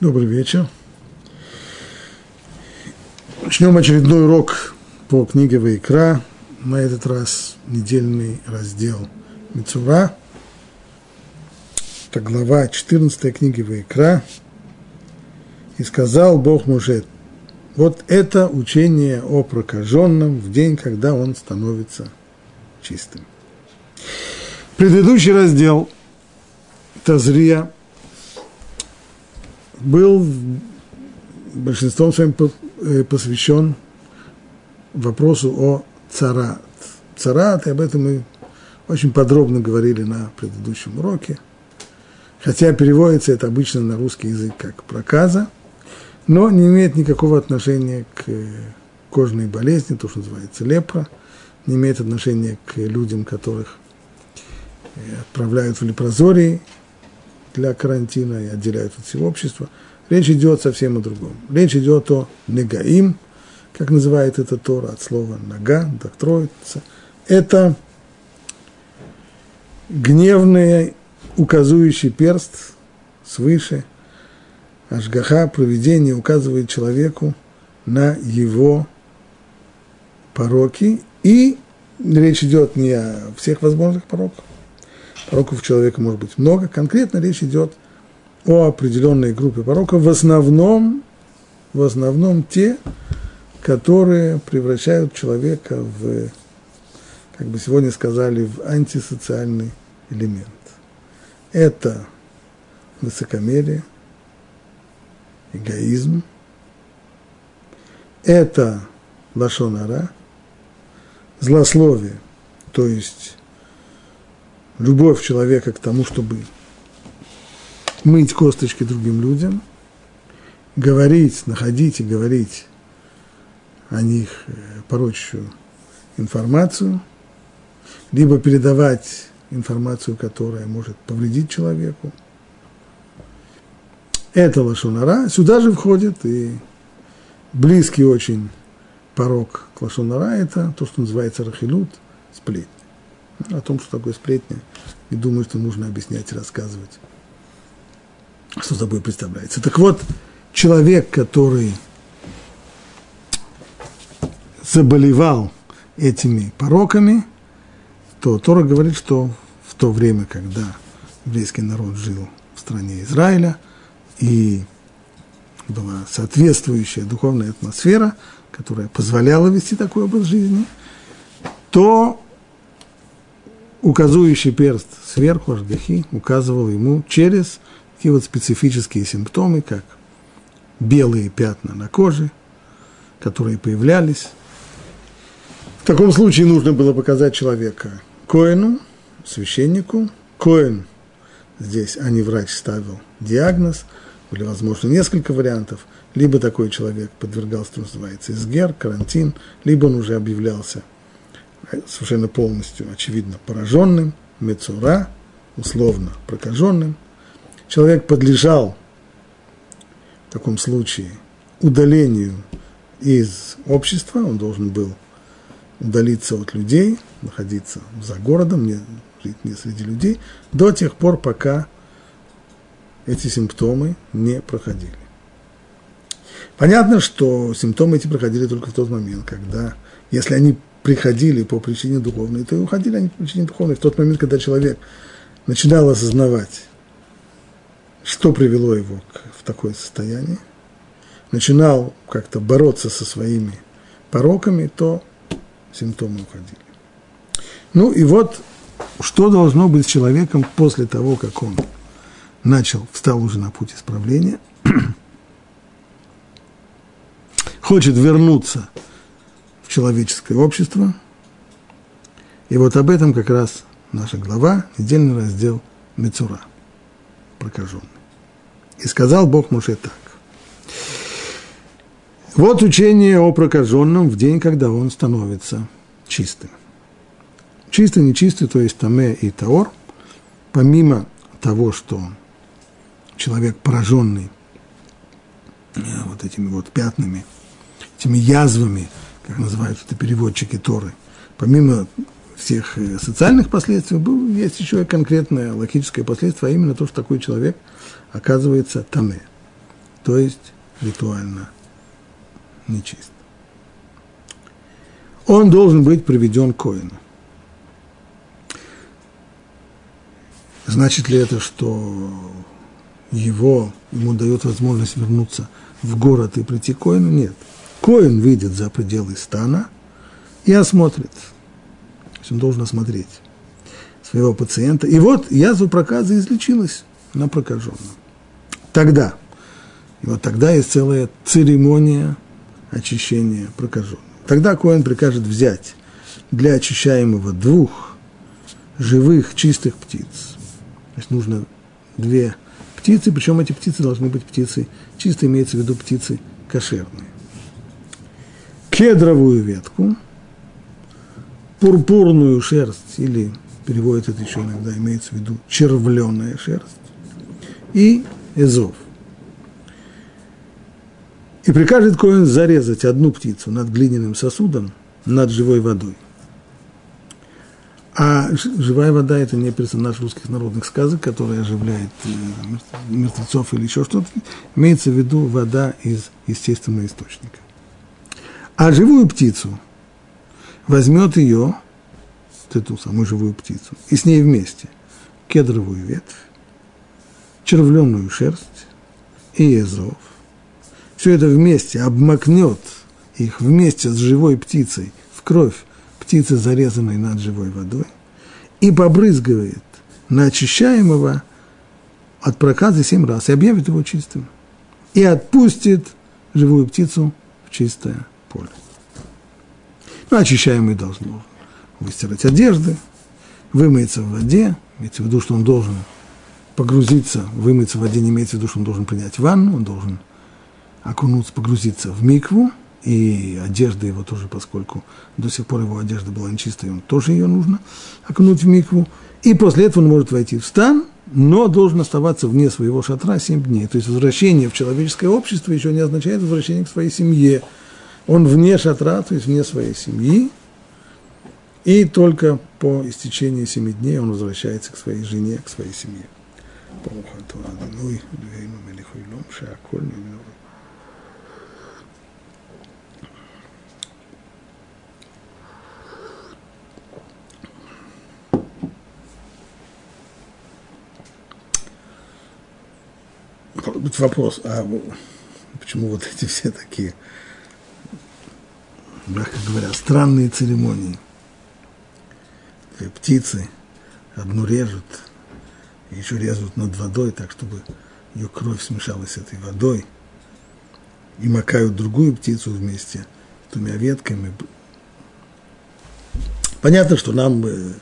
Добрый вечер. Начнем очередной урок по книге Вайкра. На этот раз недельный раздел Мицура. Это глава 14 книги Вайкра. И сказал Бог Муше, вот это учение о прокаженном в день, когда он становится чистым. Предыдущий раздел Тазрия был большинством своим э, посвящен вопросу о царат. Царат, и об этом мы очень подробно говорили на предыдущем уроке. Хотя переводится это обычно на русский язык как проказа, но не имеет никакого отношения к кожной болезни, то, что называется лепра, не имеет отношения к людям, которых э, отправляют в лепрозории для карантина и отделяют от всего общества. Речь идет совсем о другом. Речь идет о негаим, как называет это Тора, от слова нога, так троица. Это гневный указующий перст свыше, Ашгаха, проведение указывает человеку на его пороки. И речь идет не о всех возможных пороках, пороков человека может быть много. Конкретно речь идет о определенной группе пороков, в основном, в основном те, которые превращают человека в, как бы сегодня сказали, в антисоциальный элемент. Это высокомерие, эгоизм, это лашонара, злословие, то есть любовь человека к тому, чтобы мыть косточки другим людям, говорить, находить и говорить о них э, порочную информацию, либо передавать информацию, которая может повредить человеку. Это лошонара. Сюда же входит и близкий очень порог к лошонара, это то, что называется рахилут, сплетни. О том, что такое сплетня, не думаю, что нужно объяснять и рассказывать, что собой представляется. Так вот, человек, который заболевал этими пороками, то Тора говорит, что в то время, когда еврейский народ жил в стране Израиля, и была соответствующая духовная атмосфера, которая позволяла вести такой образ жизни, то указующий перст сверху, Ашгахи, указывал ему через такие вот специфические симптомы, как белые пятна на коже, которые появлялись. В таком случае нужно было показать человека Коину, священнику. Коин здесь, а не врач, ставил диагноз. Были, возможно, несколько вариантов. Либо такой человек подвергался, что называется, изгер, карантин, либо он уже объявлялся совершенно полностью, очевидно, пораженным, мецура, условно прокаженным. Человек подлежал в таком случае удалению из общества, он должен был удалиться от людей, находиться за городом, не, жить не среди людей, до тех пор, пока эти симптомы не проходили. Понятно, что симптомы эти проходили только в тот момент, когда, если они приходили по причине духовной, то и уходили они по причине духовной. В тот момент, когда человек начинал осознавать, что привело его к, в такое состояние, начинал как-то бороться со своими пороками, то симптомы уходили. Ну и вот, что должно быть с человеком после того, как он начал, встал уже на путь исправления, хочет вернуться человеческое общество. И вот об этом как раз наша глава, недельный раздел Мецура, прокаженный. И сказал Бог Муше так. Вот учение о прокаженном в день, когда он становится чистым. Чистый, нечистый, то есть таме и таор, помимо того, что человек пораженный э, вот этими вот пятнами, этими язвами – как называют это переводчики Торы, помимо всех э, социальных последствий, был, есть еще и конкретное логическое последствие, а именно то, что такой человек оказывается таме. то есть ритуально нечист. Он должен быть приведен к коину. Значит ли это, что его, ему дает возможность вернуться в город и прийти к коину? Нет. Коин выйдет за пределы стана и осмотрит. То есть он должен осмотреть своего пациента. И вот язва проказа излечилась на прокаженном. Тогда, и вот тогда есть целая церемония очищения прокаженного. Тогда Коэн прикажет взять для очищаемого двух живых чистых птиц. То есть нужно две птицы, причем эти птицы должны быть птицы, чисто имеется в виду птицы кошерные. Кедровую ветку, пурпурную шерсть, или переводит это еще иногда, имеется в виду червленая шерсть, и эзов. И прикажет Коэн зарезать одну птицу над глиняным сосудом, над живой водой. А живая вода – это не персонаж русских народных сказок, который оживляет э, мертвецов или еще что-то. Имеется в виду вода из естественного источника. А живую птицу возьмет ее, эту самую живую птицу, и с ней вместе кедровую ветвь, червленую шерсть и езов. Все это вместе обмакнет их вместе с живой птицей в кровь птицы, зарезанной над живой водой, и побрызгивает на очищаемого от проказа семь раз и объявит его чистым. И отпустит живую птицу в чистое поле. Ну, очищаемый должен выстирать одежды, вымыться в воде, имеется в виду, что он должен погрузиться, вымыться в воде, не имеется в виду, что он должен принять ванну, он должен окунуться, погрузиться в микву, и одежда его тоже, поскольку до сих пор его одежда была нечистой, он тоже ее нужно окунуть в микву. И после этого он может войти в стан, но должен оставаться вне своего шатра 7 дней. То есть возвращение в человеческое общество еще не означает возвращение к своей семье он вне шатра, то есть вне своей семьи, и только по истечении семи дней он возвращается к своей жене, к своей семье. Ну Может быть вопрос, а почему вот эти все такие мягко говоря, странные церемонии? Птицы одну режут, еще режут над водой, так чтобы ее кровь смешалась с этой водой, и макают другую птицу вместе с двумя ветками. Понятно, что нам э,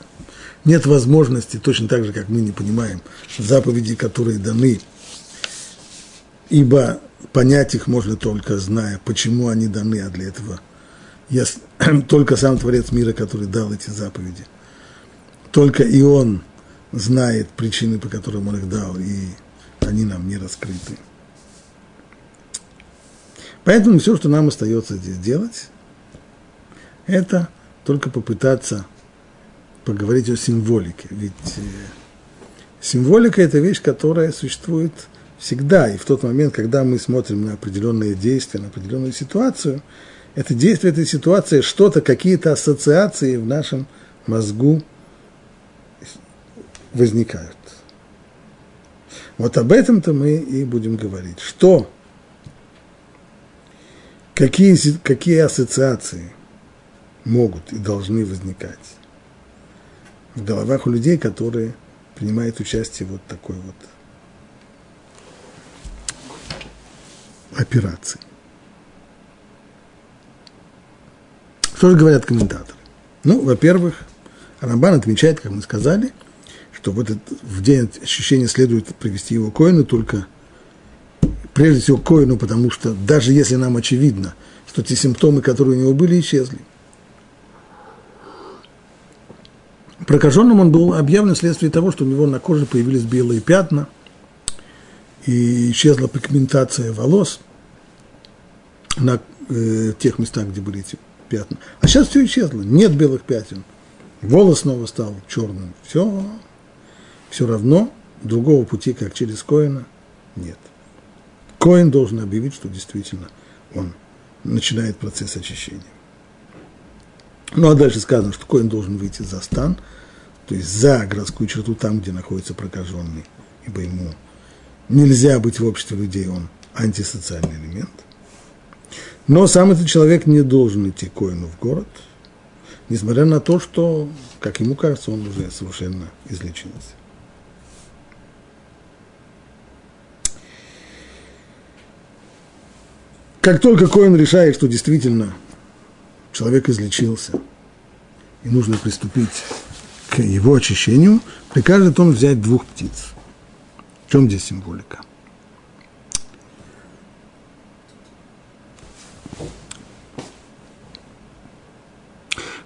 нет возможности, точно так же, как мы не понимаем заповеди, которые даны, ибо понять их можно только зная, почему они даны, а для этого я, только сам Творец мира, который дал эти заповеди. Только и он знает причины, по которым он их дал, и они нам не раскрыты. Поэтому все, что нам остается здесь делать, это только попытаться поговорить о символике. Ведь э, символика – это вещь, которая существует всегда. И в тот момент, когда мы смотрим на определенные действия, на определенную ситуацию, это действие, эта ситуация, что-то, какие-то ассоциации в нашем мозгу возникают. Вот об этом-то мы и будем говорить. Что? Какие, какие ассоциации могут и должны возникать в головах у людей, которые принимают участие вот такой вот операции. Что же говорят комментаторы? Ну, во-первых, Рамбан отмечает, как мы сказали – что в, этот, в день ощущения следует привести его коину, только прежде всего коину, потому что даже если нам очевидно, что те симптомы, которые у него были, исчезли. Прокаженным он был объявлен вследствие того, что у него на коже появились белые пятна, и исчезла пигментация волос на э, тех местах, где были эти пятна. А сейчас все исчезло, нет белых пятен. Волос снова стал черным. Все все равно другого пути, как через Коина, нет. Коин должен объявить, что действительно он начинает процесс очищения. Ну а дальше сказано, что Коин должен выйти за стан, то есть за городскую черту, там, где находится прокаженный, ибо ему нельзя быть в обществе людей, он антисоциальный элемент. Но сам этот человек не должен идти Коину в город, несмотря на то, что, как ему кажется, он уже совершенно излечился. Как только Коин решает, что действительно человек излечился, и нужно приступить к его очищению, прикажет он взять двух птиц. В чем здесь символика?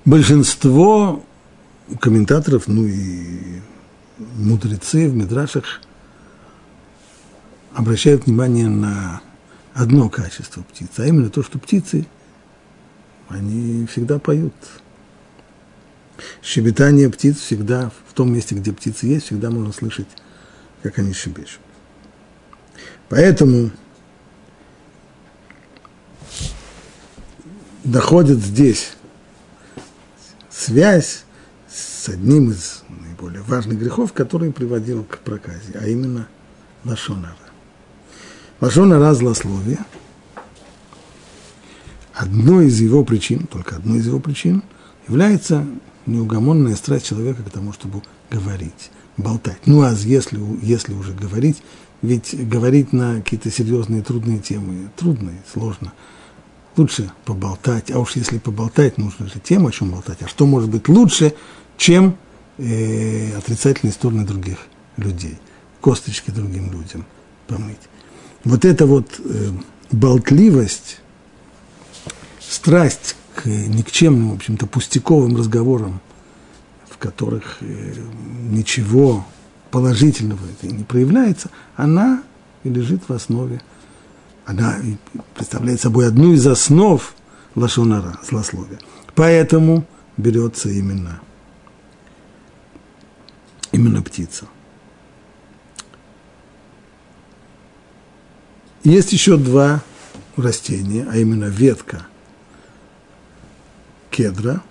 Большинство комментаторов, ну и мудрецы в Мидрашах обращают внимание на одно качество птицы, а именно то, что птицы, они всегда поют. Щебетание птиц всегда, в том месте, где птицы есть, всегда можно слышать, как они щебечут. Поэтому доходит здесь связь с одним из наиболее важных грехов, который приводил к проказе, а именно Лашонара. Лашонара – злословие. Одной из его причин, только одной из его причин, является неугомонная страсть человека к тому, чтобы говорить, болтать. Ну, а если, если уже говорить, ведь говорить на какие-то серьезные трудные темы, трудные, сложно. Лучше поболтать, а уж если поболтать, нужно же тему, о чем болтать. А что может быть лучше, чем э, отрицательные стороны других людей, косточки другим людям помыть. Вот эта вот э, болтливость, страсть к никчемным, в общем-то, пустяковым разговорам, в которых э, ничего положительного не проявляется, она и лежит в основе, она представляет собой одну из основ лошонара, злословия. Поэтому берется именно, именно птица. Есть еще два растения, а именно ветка кедра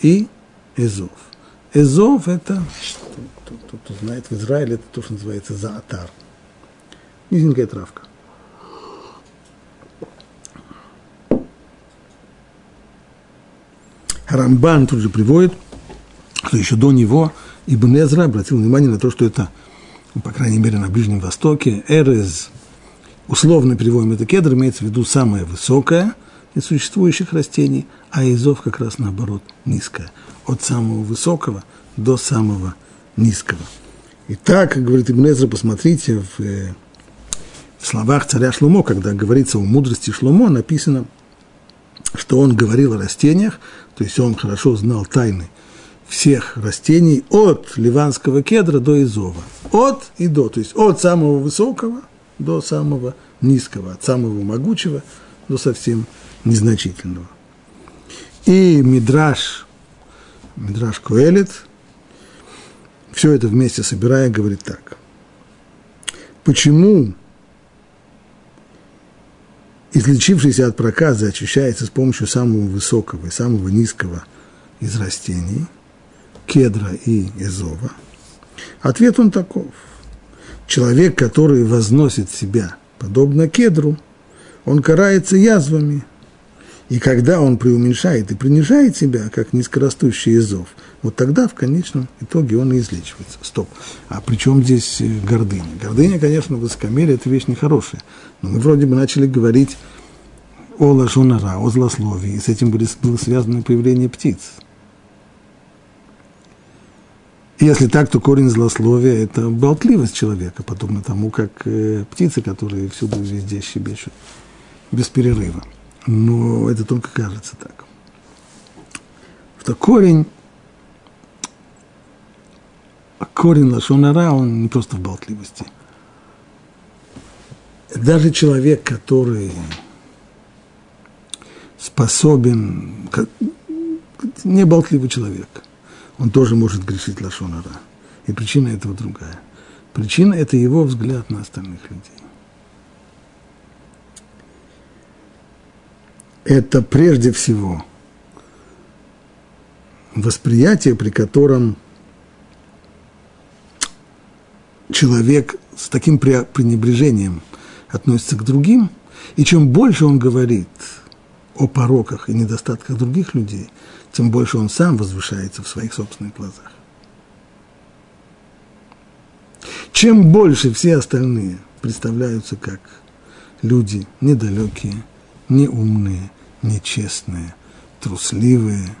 и эзов. Эзов – это, кто, кто, кто знает, в Израиле это то, что называется заатар. Низенькая травка. Рамбан тут же приводит, что еще до него Ибн Эзра обратил внимание на то, что это, по крайней мере, на Ближнем Востоке, эрез – условно переводим это кедр, имеется в виду самое высокое из существующих растений, а изов как раз наоборот низкое. От самого высокого до самого низкого. И так, говорит Ибн посмотрите, в, э, в словах царя Шлумо, когда говорится о мудрости Шлумо, написано, что он говорил о растениях, то есть он хорошо знал тайны всех растений от ливанского кедра до изова. От и до, то есть от самого высокого до самого низкого, от самого могучего до совсем незначительного. И Мидраш, Мидраш Куэлит, все это вместе собирая, говорит так. Почему излечившийся от проказа очищается с помощью самого высокого и самого низкого из растений, кедра и эзова? Ответ он таков – человек, который возносит себя, подобно кедру, он карается язвами. И когда он преуменьшает и принижает себя, как низкорастущий изов, вот тогда в конечном итоге он и излечивается. Стоп. А при чем здесь э, гордыня? Гордыня, конечно, высокомерие – это вещь нехорошая. Но мы вроде бы начали говорить о лажонара, о злословии, и с этим было связано появление птиц. Если так, то корень злословия – это болтливость человека, подобно тому, как э, птицы, которые всюду везде щебечут без перерыва. Но это только кажется так. Что корень, корень лошонара, он не просто в болтливости. Даже человек, который способен, не болтливый человек – он тоже может грешить лошонара. И причина этого другая. Причина – это его взгляд на остальных людей. это прежде всего восприятие, при котором человек с таким пренебрежением относится к другим, и чем больше он говорит о пороках и недостатках других людей, тем больше он сам возвышается в своих собственных глазах. Чем больше все остальные представляются как люди недалекие, неумные, нечестные, трусливые,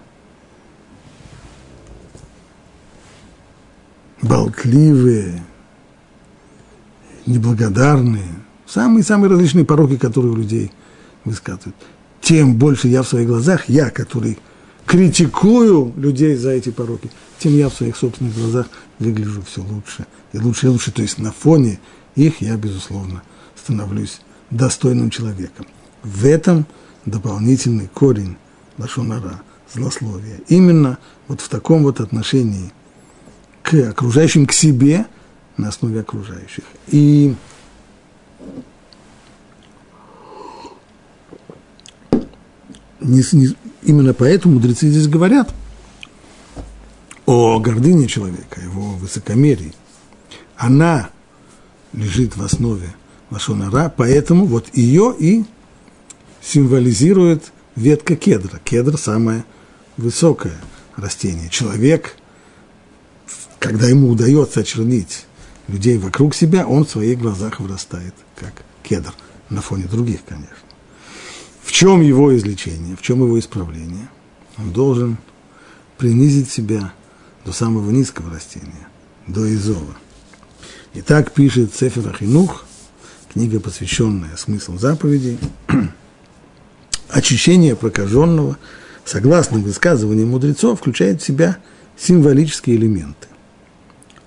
болтливые, неблагодарные, самые-самые различные пороки, которые у людей высказывают. Тем больше я в своих глазах, я, который критикую людей за эти пороки, тем я в своих собственных глазах выгляжу все лучше и лучше и лучше. То есть на фоне их я, безусловно, становлюсь достойным человеком. В этом дополнительный корень лошонара, злословия. Именно вот в таком вот отношении к окружающим, к себе на основе окружающих. И не, не, именно поэтому мудрецы здесь говорят о гордыне человека, его высокомерии. Она лежит в основе Лашонара, поэтому вот ее и символизирует ветка кедра. Кедр – самое высокое растение. Человек, когда ему удается очернить людей вокруг себя, он в своих глазах вырастает, как кедр, на фоне других, конечно. В чем его излечение, в чем его исправление? Он должен принизить себя до самого низкого растения, до изова. И так пишет Сефер Ахинух, книга, посвященная смыслу заповедей, очищение прокаженного, согласно высказываниям мудрецов, включает в себя символические элементы.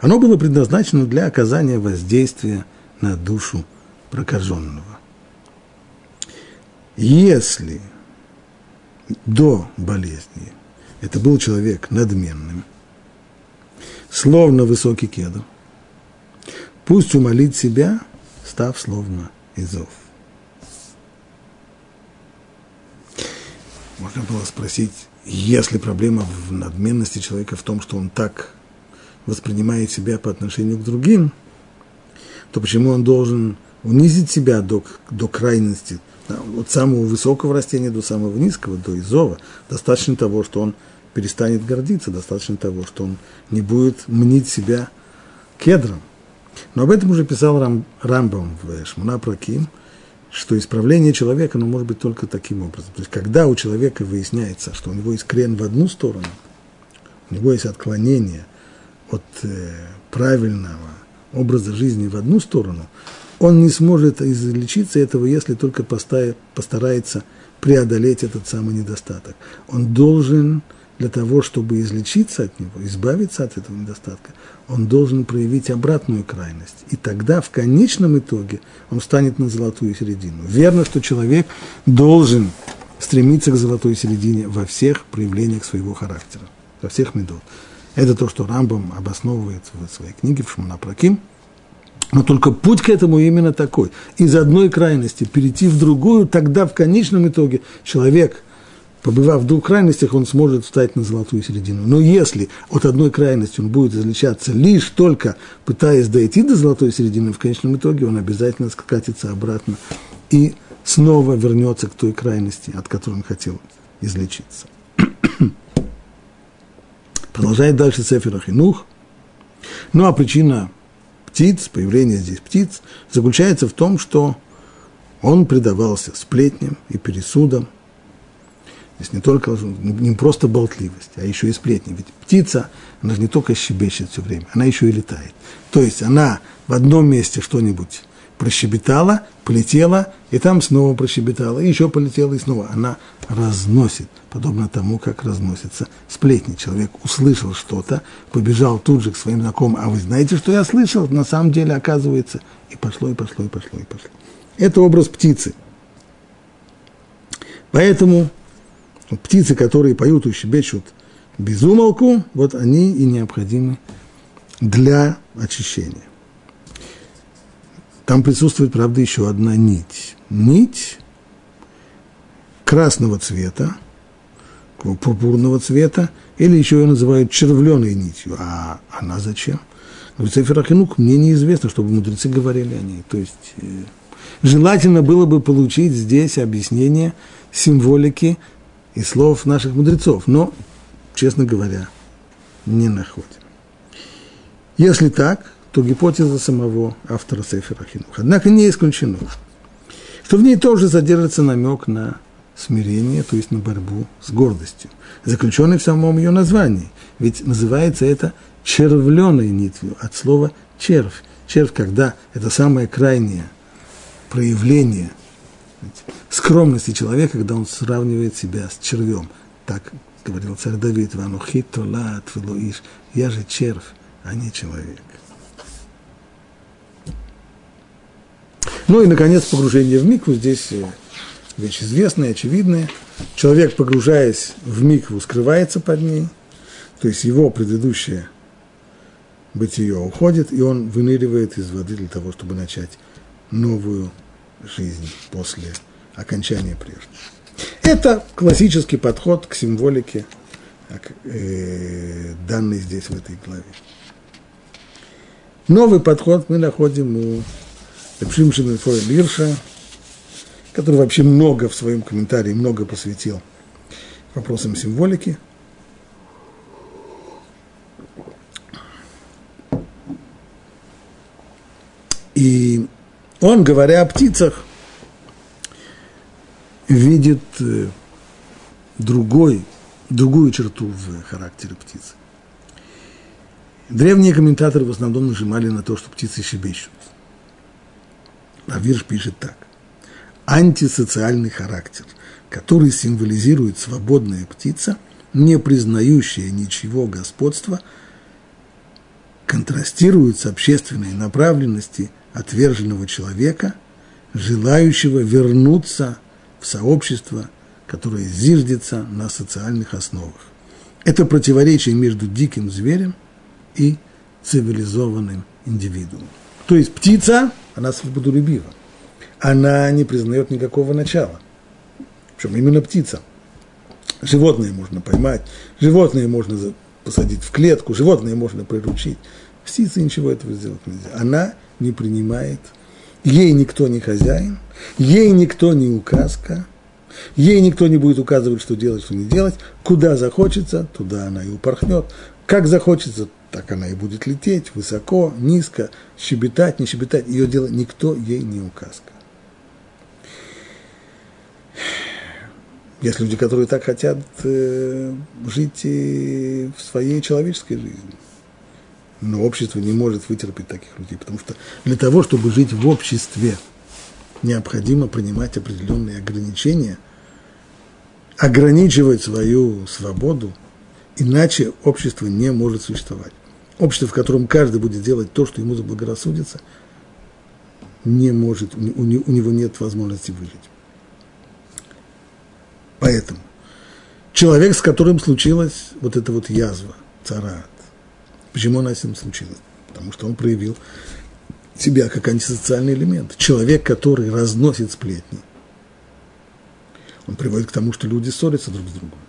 Оно было предназначено для оказания воздействия на душу прокаженного. Если до болезни это был человек надменным, словно высокий кедр, пусть умолит себя, став словно Изов. Можно было спросить, если проблема в надменности человека в том, что он так воспринимает себя по отношению к другим, то почему он должен унизить себя до, до крайности, от самого высокого растения до самого низкого, до изова. Достаточно того, что он перестанет гордиться, достаточно того, что он не будет мнить себя кедром. Но об этом уже писал Рам, Рамбам в Шмуна Праким, что исправление человека, оно может быть только таким образом. То есть, когда у человека выясняется, что у него есть крен в одну сторону, у него есть отклонение от э, правильного образа жизни в одну сторону, он не сможет излечиться этого, если только постарается преодолеть этот самый недостаток. Он должен для того, чтобы излечиться от него, избавиться от этого недостатка, он должен проявить обратную крайность. И тогда в конечном итоге он станет на золотую середину. Верно, что человек должен стремиться к золотой середине во всех проявлениях своего характера, во всех медот. Это то, что Рамбам обосновывает в своей книге в Шманапраким – но только путь к этому именно такой. Из одной крайности перейти в другую, тогда в конечном итоге человек, побывав в двух крайностях, он сможет встать на золотую середину. Но если от одной крайности он будет излечаться лишь только пытаясь дойти до золотой середины, в конечном итоге он обязательно скатится обратно и снова вернется к той крайности, от которой он хотел излечиться. Продолжает дальше Сефер Ахинух. Ну а причина птиц, появление здесь птиц, заключается в том, что он предавался сплетням и пересудам. Здесь не только не просто болтливость, а еще и сплетни. Ведь птица, она же не только щебечет все время, она еще и летает. То есть она в одном месте что-нибудь прощебетала, полетела, и там снова прощебетала, и еще полетела, и снова. Она разносит, подобно тому, как разносится сплетни. Человек услышал что-то, побежал тут же к своим знакомым, а вы знаете, что я слышал? На самом деле, оказывается, и пошло, и пошло, и пошло, и пошло. Это образ птицы. Поэтому птицы, которые поют и щебечут без умолку, вот они и необходимы для очищения. Там присутствует, правда, еще одна нить. Нить, красного цвета, пурпурного цвета, или еще ее называют червленой нитью. А она зачем? Говорит, Сефер Ахинук, мне неизвестно, чтобы мудрецы говорили о ней. То есть э, желательно было бы получить здесь объяснение символики и слов наших мудрецов, но, честно говоря, не находим. Если так, то гипотеза самого автора Сефера Хинух. Однако не исключено, что в ней тоже содержится намек на смирение, то есть на борьбу с гордостью, заключенный в самом ее названии. Ведь называется это червленой нитью, от слова червь. Червь, когда это самое крайнее проявление скромности человека, когда он сравнивает себя с червем. Так говорил царь Давид, «Ванухит тола твилуиш, я же червь, а не человек». Ну и, наконец, погружение в микву. Здесь э, вещь известная, очевидная. Человек, погружаясь в микву, скрывается под ней, то есть его предыдущее бытие уходит, и он выныривает из воды для того, чтобы начать новую жизнь после окончания прежней. Это классический подход к символике, э, данный здесь в этой главе. Новый подход мы находим у Репшимшина Лирша, который вообще много в своем комментарии, много посвятил вопросам символики. И он, говоря о птицах, видит э, другой, другую черту в характере птицы. Древние комментаторы в основном нажимали на то, что птицы щебечут. А Вирш пишет так. Антисоциальный характер, который символизирует свободная птица, не признающая ничего господства, контрастирует с общественной направленностью отверженного человека, желающего вернуться в сообщество, которое зиждется на социальных основах. Это противоречие между диким зверем и цивилизованным индивидуумом. То есть птица, она свободолюбива, она не признает никакого начала. Причем именно птица. Животное можно поймать, животное можно посадить в клетку, животное можно приручить. Птице ничего этого сделать нельзя. Она не принимает, ей никто не хозяин, ей никто не указка, ей никто не будет указывать, что делать, что не делать, куда захочется, туда она и упорхнет, как захочется, так она и будет лететь, высоко, низко, щебетать, не щебетать, ее дело никто ей не указка. Есть люди, которые так хотят э, жить и в своей человеческой жизни. Но общество не может вытерпеть таких людей, потому что для того, чтобы жить в обществе, необходимо принимать определенные ограничения, ограничивать свою свободу, иначе общество не может существовать. Общество, в котором каждый будет делать то, что ему заблагорассудится, не может, у него нет возможности выжить. Поэтому человек, с которым случилась вот эта вот язва, царат, Почему она с ним случилась? Потому что он проявил себя как антисоциальный элемент. Человек, который разносит сплетни. Он приводит к тому, что люди ссорятся друг с другом.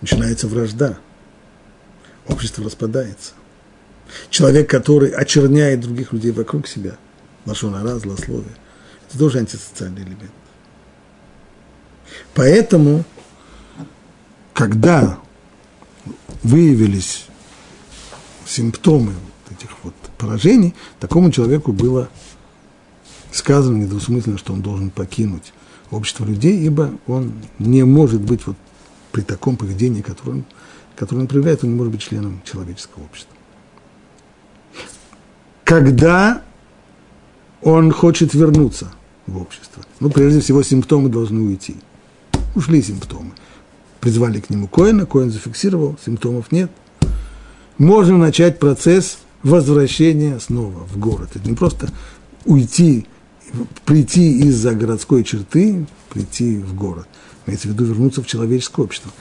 Начинается вражда. Общество распадается. Человек, который очерняет других людей вокруг себя, лошонара, злословие, это тоже антисоциальный элемент. Поэтому, когда выявились симптомы этих вот поражений, такому человеку было сказано недвусмысленно, что он должен покинуть общество людей, ибо он не может быть вот при таком поведении, которое он, которое он проявляет, он не может быть членом человеческого общества. Когда он хочет вернуться в общество, ну, прежде всего, симптомы должны уйти. Ушли симптомы призвали к нему Коина, Коин зафиксировал, симптомов нет. Можно начать процесс возвращения снова в город. Это не просто уйти, прийти из-за городской черты, прийти в город. Имеется в виду вернуться в человеческое общество.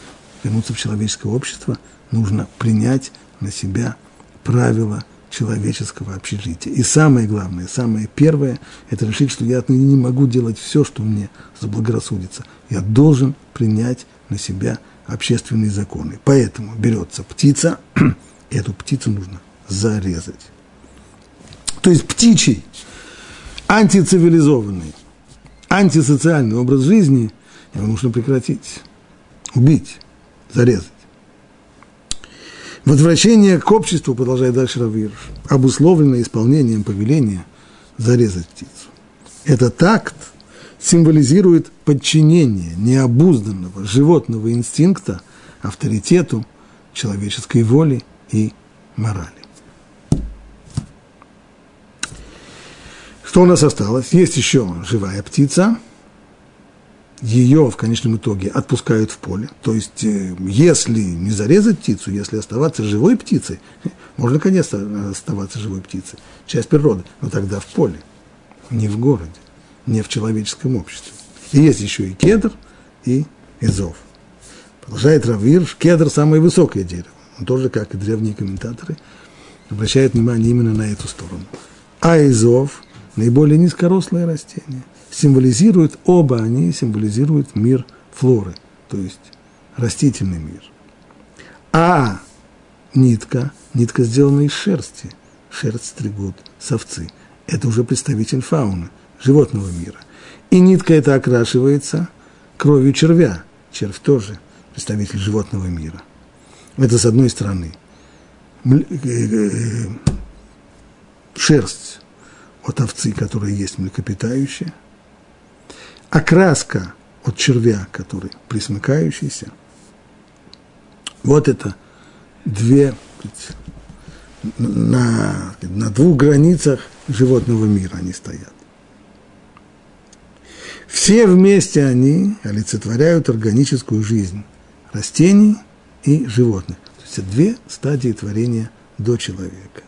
Вернуться в человеческое общество нужно принять на себя правила человеческого общежития. И самое главное, самое первое, это решить, что я отныне не могу делать все, что мне заблагорассудится. Я должен принять на себя общественные законы. Поэтому берется птица, и эту птицу нужно зарезать. То есть птичий, антицивилизованный, антисоциальный образ жизни его нужно прекратить, убить, зарезать. Возвращение к обществу, продолжает дальше Равир, обусловлено исполнением повеления зарезать птицу. Этот акт символизирует подчинение необузданного животного инстинкта авторитету человеческой воли и морали. Что у нас осталось? Есть еще живая птица. Ее в конечном итоге отпускают в поле. То есть, э, если не зарезать птицу, если оставаться живой птицей, можно, конечно, оставаться живой птицей, часть природы, но тогда в поле, не в городе, не в человеческом обществе. И есть еще и кедр, и изов. Продолжает Равир, кедр – самое высокое дерево. Он тоже, как и древние комментаторы, обращает внимание именно на эту сторону. А изов – наиболее низкорослое растение. Символизирует, оба они символизируют мир флоры, то есть растительный мир. А нитка, нитка сделана из шерсти, шерсть стригут совцы. Это уже представитель фауны, животного мира. И нитка эта окрашивается кровью червя. Червь тоже представитель животного мира. Это с одной стороны. Э, э, шерсть от овцы, которая есть млекопитающая, окраска от червя, который присмыкающийся. Вот это две на, на двух границах животного мира они стоят. Все вместе они олицетворяют органическую жизнь растений и животных. То есть это две стадии творения до человека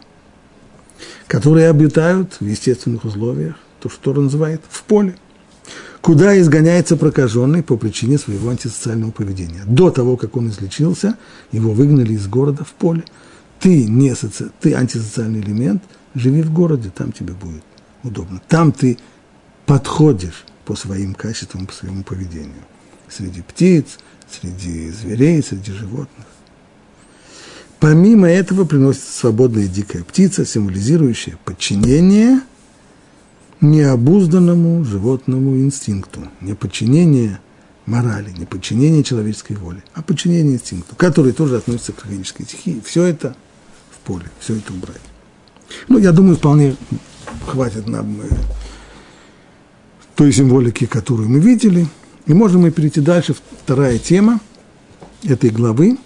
которые обитают в естественных условиях, то, что Тора называет в поле, куда изгоняется прокаженный по причине своего антисоциального поведения. До того, как он излечился, его выгнали из города в поле. Ты, не соци... ты антисоциальный элемент, живи в городе, там тебе будет удобно. Там ты подходишь по своим качествам, по своему поведению. Среди птиц, среди зверей, среди животных. Помимо этого приносится свободная дикая птица, символизирующая подчинение необузданному животному инстинкту, не подчинение морали, не подчинение человеческой воли, а подчинение инстинкту, который тоже относится к органической стихии. Все это в поле, все это убрать. Ну, я думаю, вполне хватит нам э, той символики, которую мы видели. И можем мы перейти дальше. Вторая тема этой главы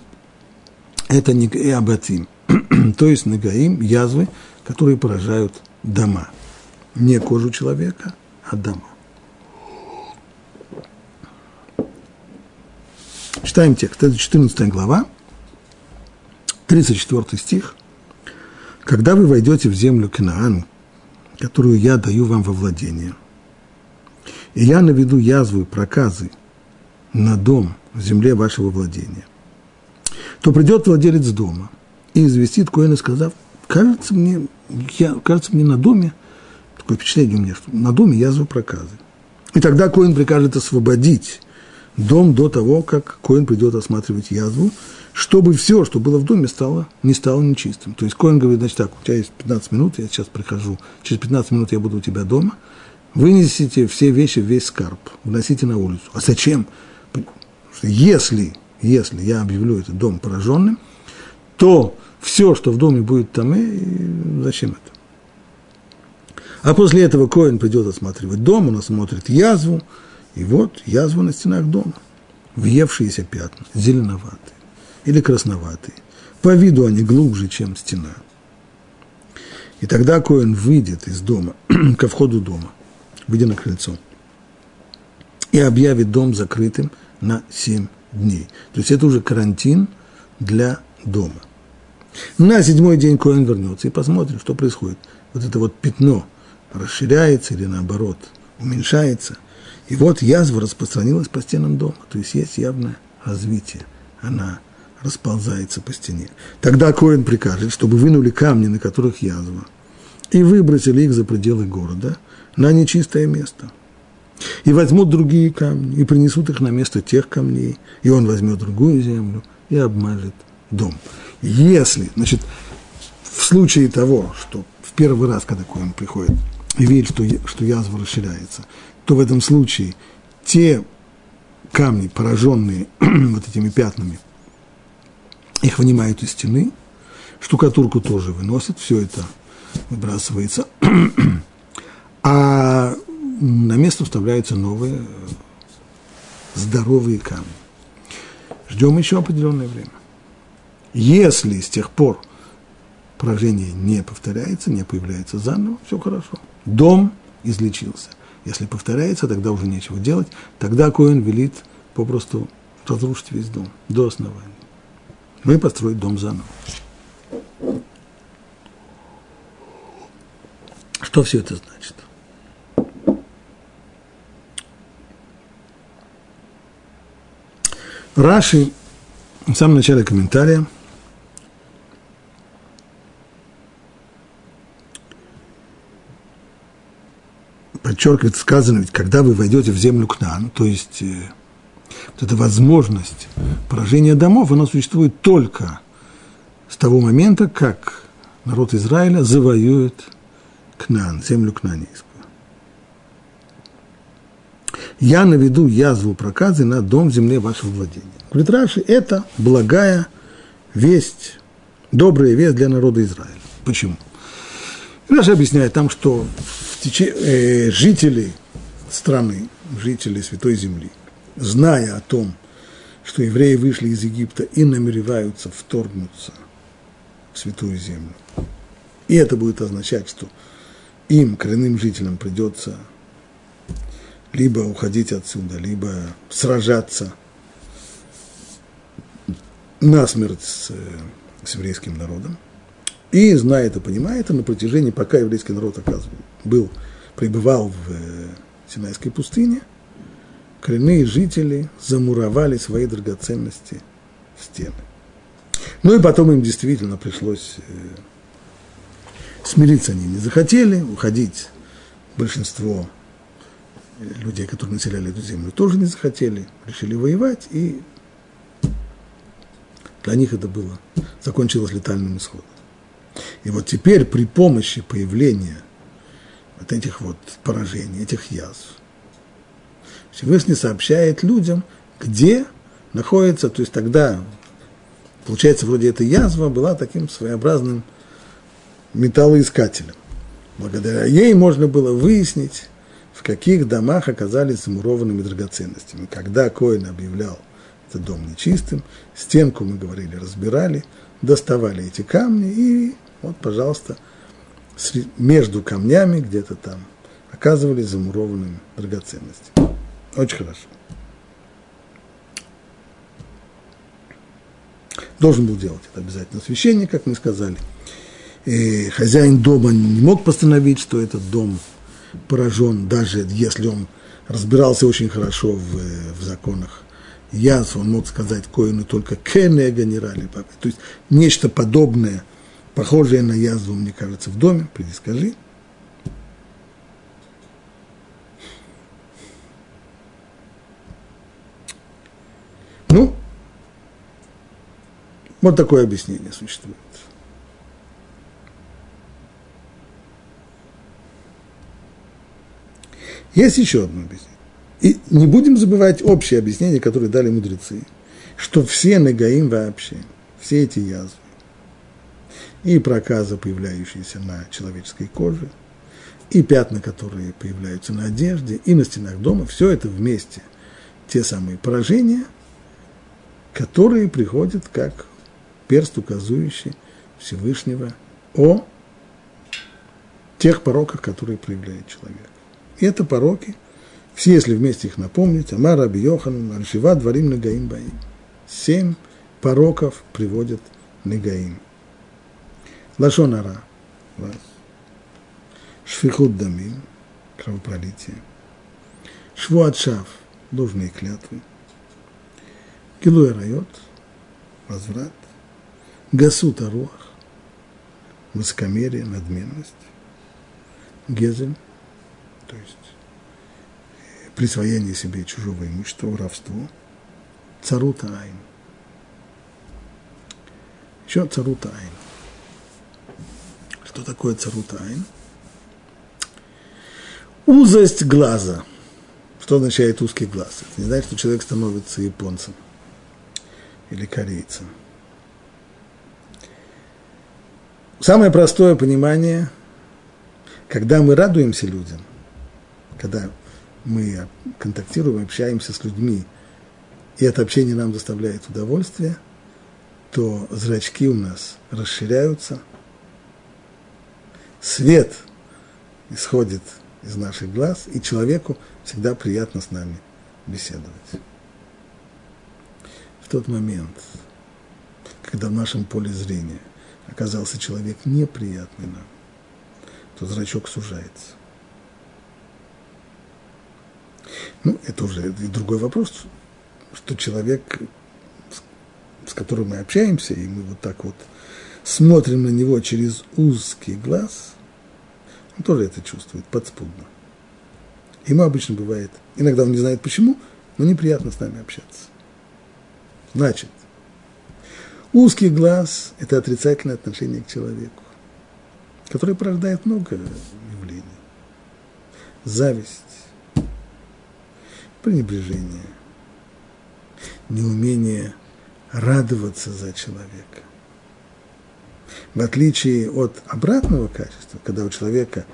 – это не абатим, то есть нагаим, язвы, которые поражают дома. Не кожу человека, а дома. Читаем текст. Это 14 глава, 34 стих. «Когда вы войдете в землю Кинаан, которую я даю вам во владение, и я наведу язву и проказы на дом в земле вашего владения, то придет владелец дома и известит Коэна, сказав, кажется мне, я, кажется мне на доме, такое впечатление у меня, что на доме язва проказы. И тогда Коин прикажет освободить дом до того, как Коин придет осматривать язву, чтобы все, что было в доме, стало, не стало нечистым. То есть Коин говорит, значит так, у тебя есть 15 минут, я сейчас прихожу, через 15 минут я буду у тебя дома, вынесите все вещи, весь скарб, вносите на улицу. А зачем? Если если я объявлю этот дом пораженным, то все, что в доме будет там, и зачем это? А после этого Коин придет осматривать дом, он осмотрит язву, и вот язва на стенах дома. Въевшиеся пятна, зеленоватые или красноватые. По виду они глубже, чем стена. И тогда Коин выйдет из дома, ко входу дома, выйдя на крыльцо, и объявит дом закрытым на семь дней. То есть это уже карантин для дома. На седьмой день Коэн вернется и посмотрит, что происходит. Вот это вот пятно расширяется или наоборот уменьшается. И вот язва распространилась по стенам дома. То есть есть явное развитие. Она расползается по стене. Тогда Коин прикажет, чтобы вынули камни, на которых язва, и выбросили их за пределы города на нечистое место. И возьмут другие камни, и принесут их на место тех камней, и он возьмет другую землю и обмажет дом. Если, значит, в случае того, что в первый раз, когда Коин приходит и видит, что, что язва расширяется, то в этом случае те камни, пораженные вот этими пятнами, их вынимают из стены, штукатурку тоже выносят, все это выбрасывается, а на место вставляются новые здоровые камни. Ждем еще определенное время. Если с тех пор поражение не повторяется, не появляется заново, все хорошо. Дом излечился. Если повторяется, тогда уже нечего делать. Тогда Коин велит попросту разрушить весь дом до основания. Ну и построить дом заново. Что все это значит? Раши в самом начале комментария подчеркивает сказано, ведь когда вы войдете в землю Кнан, то есть э, вот эта возможность поражения домов, она существует только с того момента, как народ Израиля завоюет Кнан, землю Кнанейскую. Я наведу язву проказы на дом земле вашего владения. Говорит Раши, это благая весть, добрая весть для народа Израиля. Почему? Раши объясняет там, что тече, э, жители страны, жители Святой Земли, зная о том, что евреи вышли из Египта и намереваются вторгнуться в Святую Землю, и это будет означать, что им, коренным жителям, придется либо уходить отсюда, либо сражаться насмерть с, э, с еврейским народом. И, зная это, понимая это, на протяжении, пока еврейский народ был, пребывал в э, Синайской пустыне, коренные жители замуровали свои драгоценности в стены. Ну и потом им действительно пришлось э, смириться, они не захотели уходить. Большинство э, людей, которые населяли эту землю, тоже не захотели, решили воевать, и для них это было, закончилось летальным исходом. И вот теперь при помощи появления вот этих вот поражений, этих язв, Всевышний сообщает людям, где находится, то есть тогда, получается, вроде эта язва была таким своеобразным металлоискателем. Благодаря ей можно было выяснить, в каких домах оказались замурованными драгоценностями. Когда Коин объявлял этот дом нечистым, стенку, мы говорили, разбирали, доставали эти камни и вот, пожалуйста, между камнями где-то там оказывались замурованными драгоценности. Очень хорошо. Должен был делать это обязательно священник, как мы сказали. И хозяин дома не мог постановить, что этот дом поражен, даже если он разбирался очень хорошо в, в законах Яс, он мог сказать коину только кене генерали, то есть нечто подобное – похожее на язву, мне кажется, в доме, приди скажи. Ну, вот такое объяснение существует. Есть еще одно объяснение. И не будем забывать общее объяснение, которое дали мудрецы, что все нагаим вообще, все эти язвы, и проказа, появляющиеся на человеческой коже, и пятна, которые появляются на одежде, и на стенах дома, все это вместе те самые поражения, которые приходят как перст, указывающий Всевышнего о тех пороках, которые проявляет человек. И это пороки, все, если вместе их напомнить, Амар Раби Йохан, Альшива, Дворим, Нагаим, Баим. Семь пороков приводят Нагаим. Лашонара. Шфихут дамим, кровопролитие. Швуат шав, ложные клятвы. Гилуя райот возврат, гасут аруах, высокомерие, надменность, гезель, то есть присвоение себе чужого имущества, воровство, царута айн. Еще царута айн. Что такое царута айн? Узость глаза. Что означает узкий глаз? Это не значит, что человек становится японцем или корейцем. Самое простое понимание, когда мы радуемся людям, когда мы контактируем, общаемся с людьми, и это общение нам доставляет удовольствие, то зрачки у нас расширяются, свет исходит из наших глаз, и человеку всегда приятно с нами беседовать. В тот момент, когда в нашем поле зрения оказался человек неприятный нам, то зрачок сужается. Ну, это уже другой вопрос, что человек, с которым мы общаемся, и мы вот так вот смотрим на него через узкий глаз, он тоже это чувствует подспудно. Ему обычно бывает, иногда он не знает почему, но неприятно с нами общаться. Значит, узкий глаз – это отрицательное отношение к человеку, которое порождает много явлений. Зависть, пренебрежение, неумение радоваться за человека. В отличие от обратного качества, когда у человека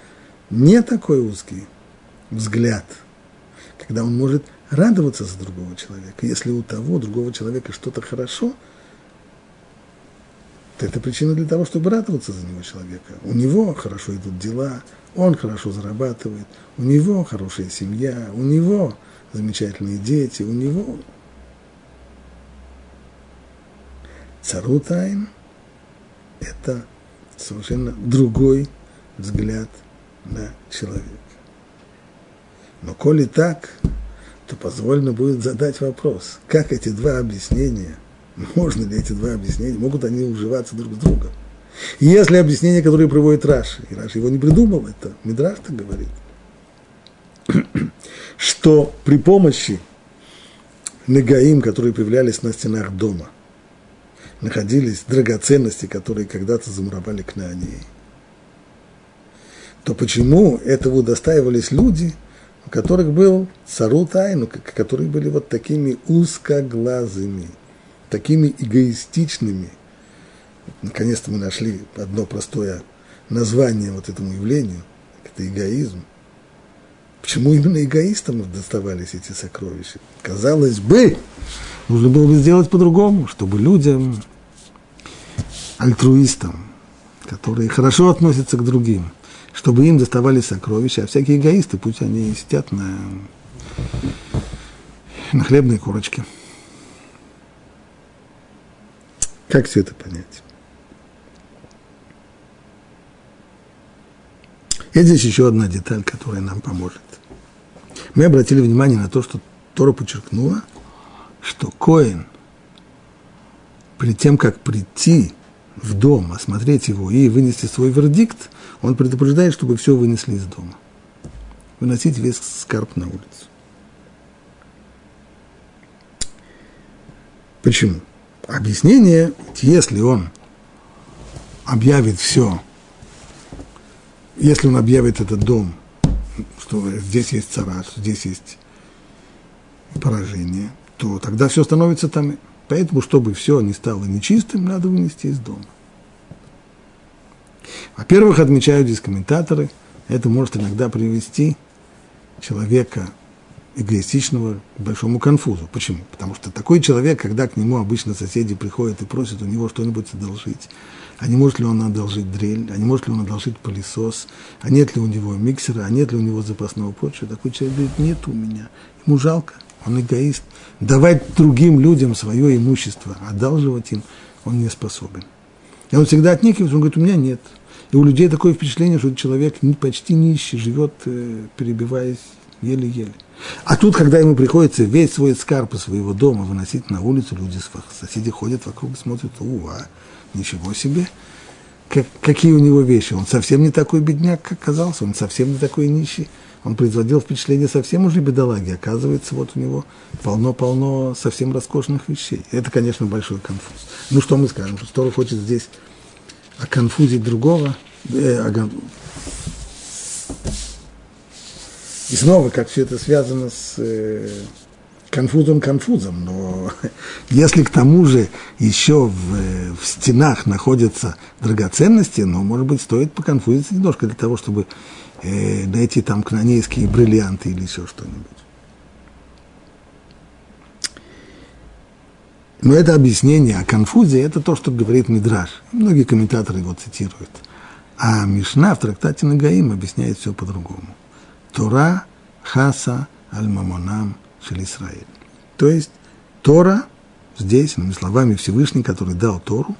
не такой узкий взгляд, когда он может радоваться за другого человека. Если у того другого человека что-то хорошо, то это причина для того, чтобы радоваться за него человека. У него хорошо идут дела, он хорошо зарабатывает, у него хорошая семья, у него замечательные дети, у него царутайн – это совершенно другой взгляд на человека. Но коли так, то позволено будет задать вопрос, как эти два объяснения, можно ли эти два объяснения, могут они уживаться друг с другом. И если объяснение, которое приводит Раши, и Раши его не придумал, это Мидраш так говорит – что при помощи Негаим, которые появлялись на стенах дома, находились драгоценности, которые когда-то замуровали к Наании, то почему этого удостаивались люди, у которых был цару тайну, которые были вот такими узкоглазыми, такими эгоистичными. Наконец-то мы нашли одно простое название вот этому явлению, это эгоизм. Почему именно эгоистам доставались эти сокровища? Казалось бы, нужно было бы сделать по-другому, чтобы людям, альтруистам, которые хорошо относятся к другим, чтобы им доставались сокровища, а всякие эгоисты, пусть они сидят на, на хлебной корочке. Как все это понять? И здесь еще одна деталь, которая нам поможет. Мы обратили внимание на то, что Тора подчеркнула, что Коин, перед тем, как прийти в дом, осмотреть его и вынести свой вердикт, он предупреждает, чтобы все вынесли из дома. Выносить весь скарб на улицу. Почему? Объяснение, если он объявит все, если он объявит этот дом что здесь есть цара, что здесь есть поражение, то тогда все становится там. Поэтому, чтобы все не стало нечистым, надо вынести из дома. Во-первых, отмечают здесь комментаторы, это может иногда привести человека эгоистичного к большому конфузу. Почему? Потому что такой человек, когда к нему обычно соседи приходят и просят у него что-нибудь одолжить, а не может ли он одолжить дрель, а не может ли он одолжить пылесос, а нет ли у него миксера, а нет ли у него запасного прочего. Такой человек говорит, нет у меня. Ему жалко, он эгоист. Давать другим людям свое имущество, одалживать им он не способен. И он всегда отнекивается, он говорит, у меня нет. И у людей такое впечатление, что человек почти нищий, живет, э, перебиваясь еле-еле. А тут, когда ему приходится весь свой скарб из своего дома выносить на улицу, люди, соседи ходят вокруг смотрят, у, а, ничего себе, как, какие у него вещи. Он совсем не такой бедняк, как казался, он совсем не такой нищий. Он производил впечатление совсем уже бедолаги. Оказывается, вот у него полно-полно совсем роскошных вещей. Это, конечно, большой конфуз. Ну, что мы скажем, что Стора хочет здесь оконфузить другого, э, И снова, как все это связано с э, конфузом конфузом, но если к тому же еще в, в стенах находятся драгоценности, ну, может быть, стоит поконфузиться немножко для того, чтобы э, найти там кнанейские бриллианты или еще что-нибудь. Но это объяснение о конфузе, это то, что говорит Мидраш. Многие комментаторы его цитируют. А Мишна в трактате Нагаим объясняет все по-другому. Тора хаса аль-мамонам шель Исраиль. То есть Тора здесь, иными словами, Всевышний, который дал Тору,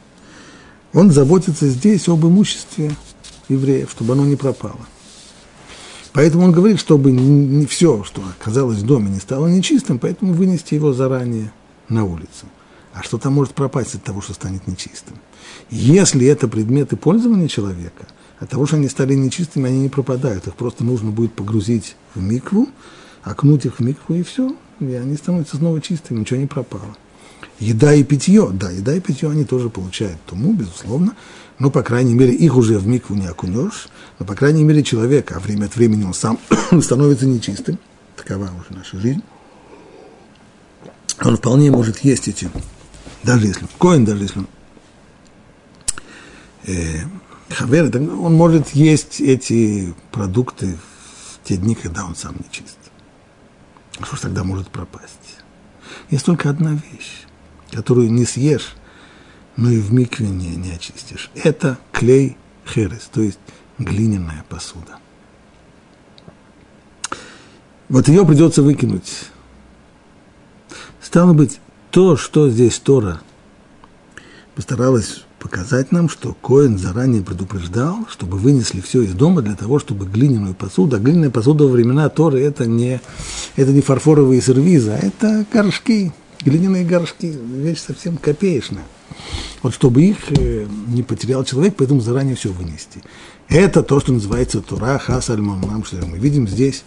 он заботится здесь об имуществе евреев, чтобы оно не пропало. Поэтому он говорит, чтобы не все, что оказалось в доме, не стало нечистым, поэтому вынести его заранее на улицу. А что там может пропасть от того, что станет нечистым? Если это предметы пользования человека – от того, что они стали нечистыми, они не пропадают. Их просто нужно будет погрузить в микву, окнуть их в микву, и все. И они становятся снова чистыми, ничего не пропало. Еда и питье, да, еда и питье они тоже получают туму, безусловно, но, по крайней мере, их уже в микву не окунешь, но, по крайней мере, человек, а время от времени он сам становится нечистым, такова уже наша жизнь, он вполне может есть эти, даже если он коин, даже если он э, Хавер, он может есть эти продукты в те дни, когда он сам не. А что ж тогда может пропасть? Есть только одна вещь, которую не съешь, но и в микве не, не очистишь. Это клей херес, то есть глиняная посуда. Вот ее придется выкинуть. Стало быть, то, что здесь Тора постаралась показать нам, что Коин заранее предупреждал, чтобы вынесли все из дома для того, чтобы глиняную посуду, а глиняная посуда во времена Торы это не, это не фарфоровые сервизы, а это горшки, глиняные горшки, вещь совсем копеечная. Вот чтобы их э, не потерял человек, поэтому заранее все вынести. Это то, что называется Тора Хасальмон нам, мы видим здесь,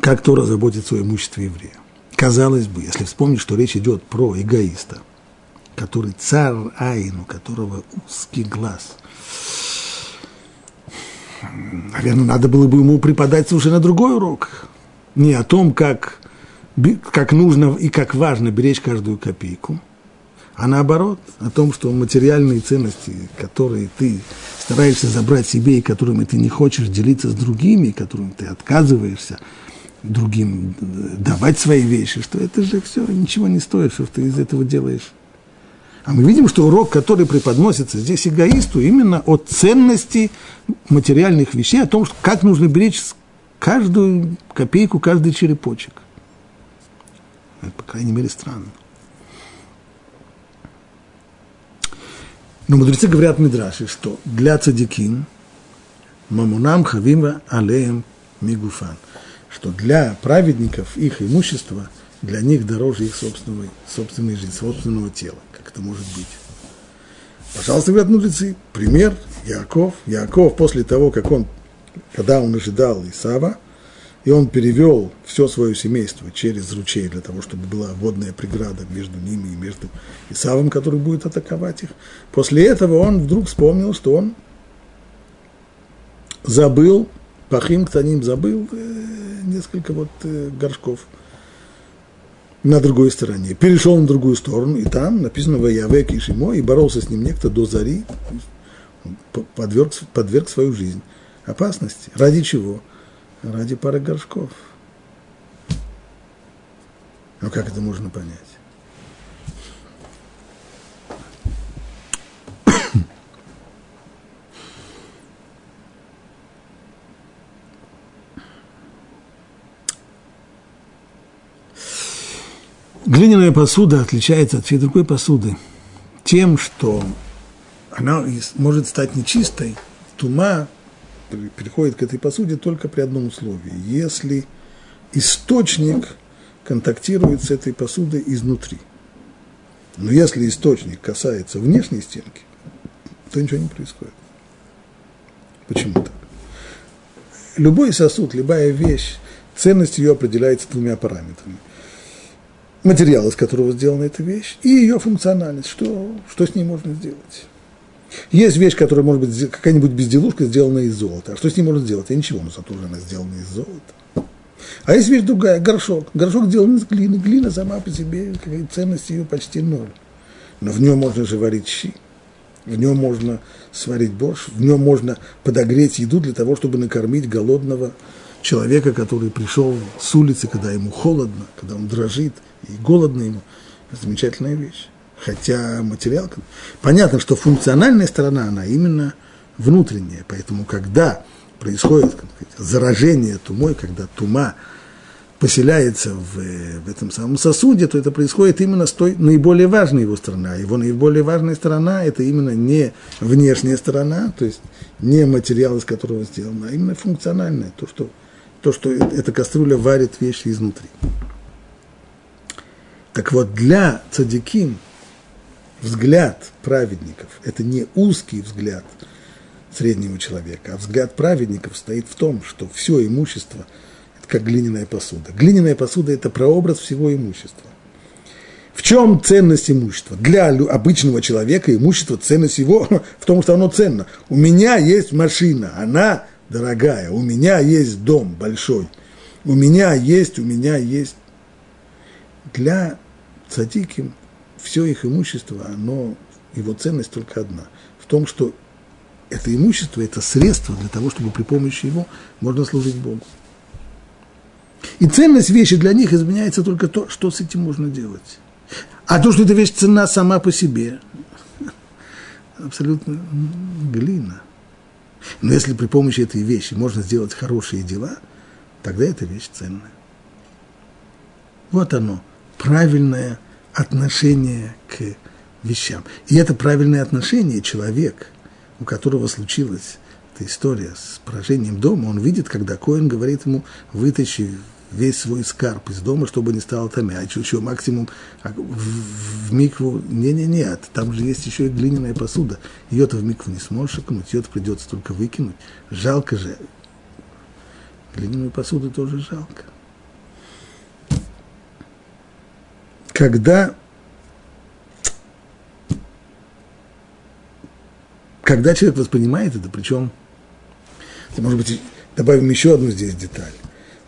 как Тора заботится о имуществе еврея. Казалось бы, если вспомнить, что речь идет про эгоиста, который царь Айн, у которого узкий глаз. Наверное, надо было бы ему преподать совершенно другой урок. Не о том, как, как нужно и как важно беречь каждую копейку, а наоборот, о том, что материальные ценности, которые ты стараешься забрать себе и которыми ты не хочешь делиться с другими, которыми ты отказываешься другим давать свои вещи, что это же все ничего не стоит, что ты из этого делаешь а мы видим, что урок, который преподносится здесь эгоисту, именно о ценности материальных вещей, о том, как нужно беречь каждую копейку, каждый черепочек. Это, по крайней мере, странно. Но мудрецы говорят в Мидраше, что для цадикин мамунам хавима алеем мигуфан, что для праведников их имущество для них дороже их собственной, собственной жизни, собственного тела это может быть? Пожалуйста, говорят мудрецы, пример Яков. Яков после того, как он, когда он ожидал Исава, и он перевел все свое семейство через ручей для того, чтобы была водная преграда между ними и между Исавом, который будет атаковать их. После этого он вдруг вспомнил, что он забыл, Пахим Ктаним забыл э, несколько вот э, горшков – на другой стороне. Перешел на другую сторону, и там написано «Ваявек и Шимо», и боролся с ним некто до зари, подверг, подверг свою жизнь опасности. Ради чего? Ради пары горшков. Ну как это можно понять? Глиняная посуда отличается от всей другой посуды тем, что она может стать нечистой, тума переходит к этой посуде только при одном условии. Если источник контактирует с этой посудой изнутри. Но если источник касается внешней стенки, то ничего не происходит. Почему так? Любой сосуд, любая вещь, ценность ее определяется двумя параметрами. Материал, из которого сделана эта вещь, и ее функциональность, что, что с ней можно сделать. Есть вещь, которая может быть какая-нибудь безделушка, сделана из золота. А что с ней можно сделать? А ничего, но зато она сделана из золота. А есть вещь другая, горшок. Горшок сделан из глины. Глина сама по себе, ценность ее почти ноль. Но в нем можно же варить щи в нем можно сварить борщ, в нем можно подогреть еду для того, чтобы накормить голодного человека, который пришел с улицы, когда ему холодно, когда он дрожит, и голодно ему. Замечательная вещь. Хотя материал... Понятно, что функциональная сторона, она именно внутренняя. Поэтому, когда происходит сказать, заражение тумой, когда тума поселяется в, в этом самом сосуде, то это происходит именно с той наиболее важной его стороны. А его наиболее важная сторона – это именно не внешняя сторона, то есть не материал, из которого сделано, а именно функциональное, то, что, то, что эта кастрюля варит вещи изнутри. Так вот, для цадиким взгляд праведников – это не узкий взгляд среднего человека, а взгляд праведников стоит в том, что все имущество – как глиняная посуда. Глиняная посуда – это прообраз всего имущества. В чем ценность имущества? Для обычного человека имущество, ценность его в том, что оно ценно. У меня есть машина, она дорогая, у меня есть дом большой, у меня есть, у меня есть. Для цадиким все их имущество, оно, его ценность только одна. В том, что это имущество, это средство для того, чтобы при помощи его можно служить Богу. И ценность вещи для них изменяется только то, что с этим можно делать. А то, что эта вещь цена сама по себе, абсолютно глина. Но если при помощи этой вещи можно сделать хорошие дела, тогда эта вещь ценная. Вот оно, правильное отношение к вещам. И это правильное отношение человек, у которого случилась эта история с поражением дома, он видит, когда Коин говорит ему, вытащи весь свой скарб из дома, чтобы не стало там. А еще, еще максимум а в, в микву, не-не-не, там же есть еще и глиняная посуда. Ее-то в микву не сможешь окунуть, ее-то придется только выкинуть. Жалко же. Глиняную посуду тоже жалко. Когда когда человек воспринимает это, причем, может быть, добавим еще одну здесь деталь.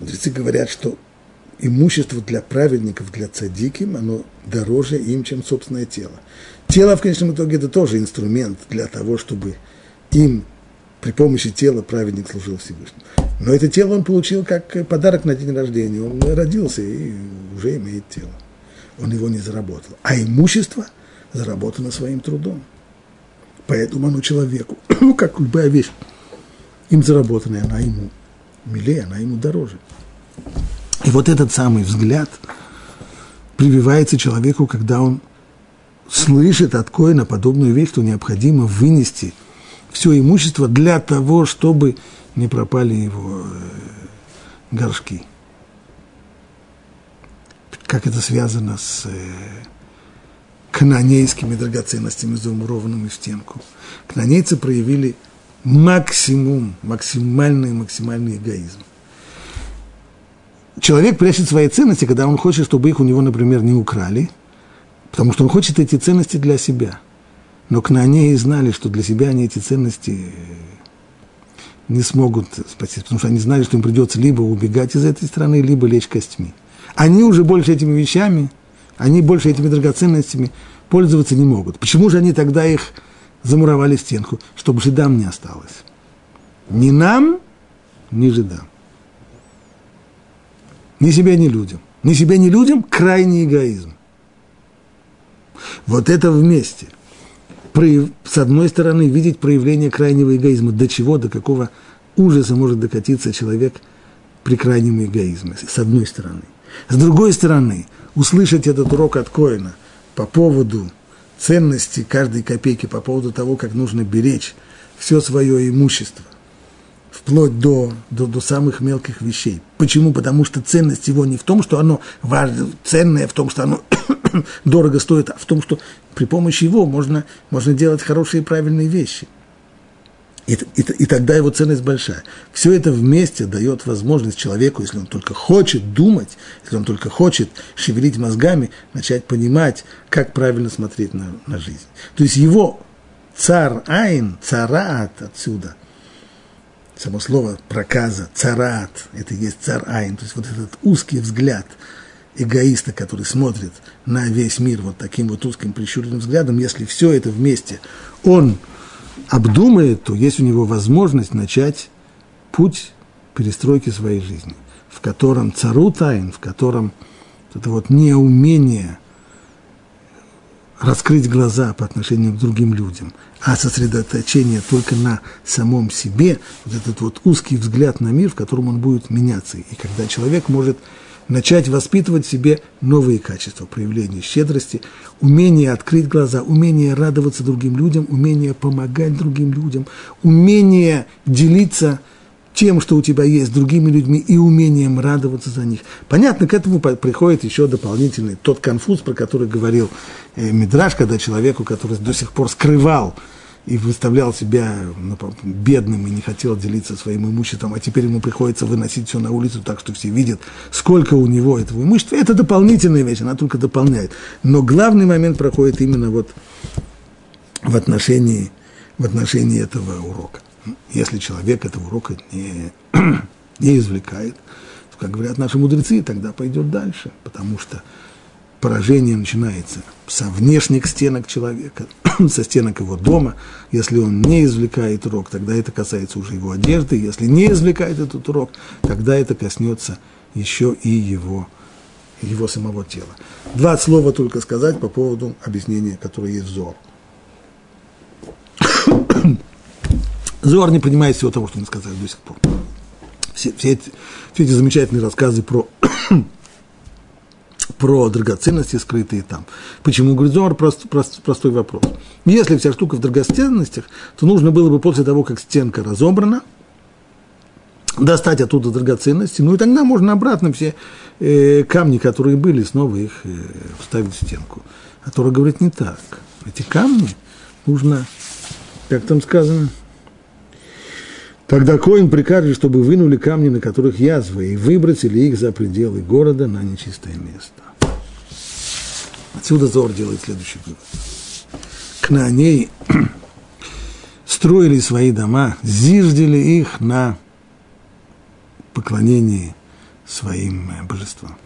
Мудрецы говорят, что имущество для праведников, для цадиким, оно дороже им, чем собственное тело. Тело, в конечном итоге, это тоже инструмент для того, чтобы им при помощи тела праведник служил Всевышнему. Но это тело он получил как подарок на день рождения. Он родился и уже имеет тело. Он его не заработал. А имущество заработано своим трудом. Поэтому оно человеку, ну, как любая вещь, им заработанная, она ему милее, она ему дороже. И вот этот самый взгляд прививается человеку, когда он слышит от Коина подобную вещь, что необходимо вынести все имущество для того, чтобы не пропали его э, горшки. Как это связано с э, канонейскими драгоценностями, замурованными в стенку. Канонейцы проявили максимум, максимальный, максимальный эгоизм. Человек прячет свои ценности, когда он хочет, чтобы их у него, например, не украли, потому что он хочет эти ценности для себя. Но кнанеи знали, что для себя они эти ценности не смогут спасти, потому что они знали, что им придется либо убегать из этой страны, либо лечь костьми. Они уже больше этими вещами, они больше этими драгоценностями пользоваться не могут. Почему же они тогда их замуровали стенку, чтобы жидам не осталось. Ни нам, ни жидам. Ни себе, ни людям. Ни себе, ни людям – крайний эгоизм. Вот это вместе. С одной стороны, видеть проявление крайнего эгоизма. До чего, до какого ужаса может докатиться человек при крайнем эгоизме. С одной стороны. С другой стороны, услышать этот урок от Коина по поводу ценности каждой копейки, по поводу того, как нужно беречь все свое имущество вплоть до, до, до самых мелких вещей. Почему? Потому что ценность его не в том, что оно важно, ценное в том, что оно дорого стоит, а в том, что при помощи его можно, можно делать хорошие и правильные вещи. И, и, и тогда его ценность большая. Все это вместе дает возможность человеку, если он только хочет думать, если он только хочет шевелить мозгами, начать понимать, как правильно смотреть на, на жизнь. То есть его цар Айн, цараат отсюда, само слово проказа, царат, это и есть цар Айн, то есть вот этот узкий взгляд эгоиста, который смотрит на весь мир вот таким вот узким прищуренным взглядом, если все это вместе он обдумает, то есть у него возможность начать путь перестройки своей жизни, в котором цару тайн, в котором это вот неумение раскрыть глаза по отношению к другим людям, а сосредоточение только на самом себе, вот этот вот узкий взгляд на мир, в котором он будет меняться. И когда человек может начать воспитывать в себе новые качества, проявление щедрости, умение открыть глаза, умение радоваться другим людям, умение помогать другим людям, умение делиться тем, что у тебя есть, другими людьми, и умением радоваться за них. Понятно, к этому приходит еще дополнительный тот конфуз, про который говорил э, Мидраш, когда человеку, который до сих пор скрывал и выставлял себя ну, бедным и не хотел делиться своим имуществом, а теперь ему приходится выносить все на улицу так, что все видят, сколько у него этого имущества. Это дополнительная вещь, она только дополняет. Но главный момент проходит именно вот в отношении, в отношении этого урока. Если человек этого урока не, не извлекает, то, как говорят наши мудрецы, тогда пойдет дальше, потому что поражение начинается со внешних стенок человека, со стенок его дома. Если он не извлекает урок, тогда это касается уже его одежды. Если не извлекает этот урок, тогда это коснется еще и его, его самого тела. Два слова только сказать по поводу объяснения, которое есть в Зор. Зор не понимает всего того, что мы сказали до сих пор. Все, все, эти, все эти замечательные рассказы про про драгоценности, скрытые там. Почему, говорит Зор, прост, прост, простой вопрос. Если вся штука в драгоценностях, то нужно было бы после того, как стенка разобрана, достать оттуда драгоценности, ну и тогда можно обратно все э, камни, которые были, снова их э, вставить в стенку. А Тора говорит не так. Эти камни нужно, как там сказано, Тогда Коин прикажет, чтобы вынули камни, на которых язвы, и выбросили их за пределы города на нечистое место. Отсюда Зор делает следующий вывод. Кнаанеи строили свои дома, зиждели их на поклонении своим э, божествам.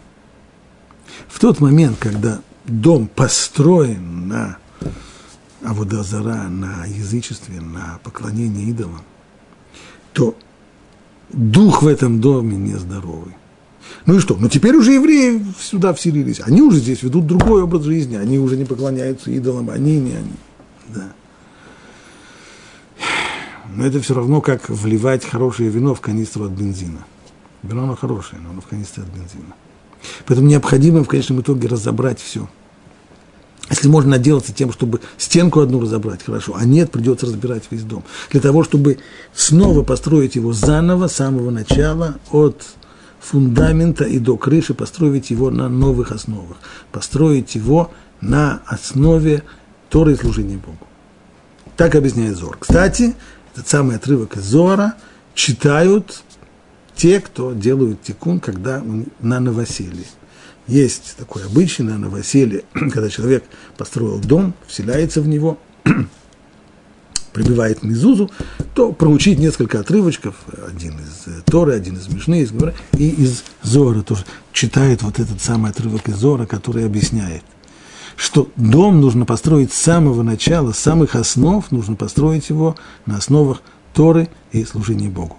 В тот момент, когда дом построен на Аводазара, на язычестве, на поклонении идолам, то дух в этом доме нездоровый. Ну и что? Ну теперь уже евреи сюда вселились. Они уже здесь ведут другой образ жизни. Они уже не поклоняются идолам, они не они. Да. Но это все равно, как вливать хорошее вино в канистру от бензина. Вино оно хорошее, но оно в канистре от бензина. Поэтому необходимо в конечном итоге разобрать все – если можно отделаться тем, чтобы стенку одну разобрать, хорошо, а нет, придется разбирать весь дом. Для того, чтобы снова построить его заново, с самого начала, от фундамента и до крыши, построить его на новых основах, построить его на основе Торы и служения Богу. Так объясняет Зор. Кстати, этот самый отрывок из Зора читают те, кто делают тикун, когда на новоселье. Есть такой обычай на новоселье, когда человек построил дом, вселяется в него, прибивает мизузу, то проучить несколько отрывочков, один из э, Торы, один из Мишны, из Гмара, и из Зора тоже. Читает вот этот самый отрывок из Зора, который объясняет, что дом нужно построить с самого начала, с самых основ, нужно построить его на основах Торы и служения Богу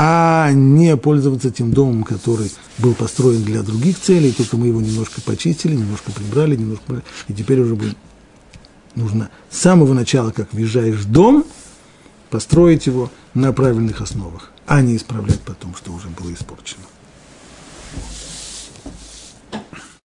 а не пользоваться тем домом, который был построен для других целей, только мы его немножко почистили, немножко прибрали, немножко прибрали, и теперь уже будет нужно с самого начала, как въезжаешь в дом, построить его на правильных основах, а не исправлять потом, что уже было испорчено.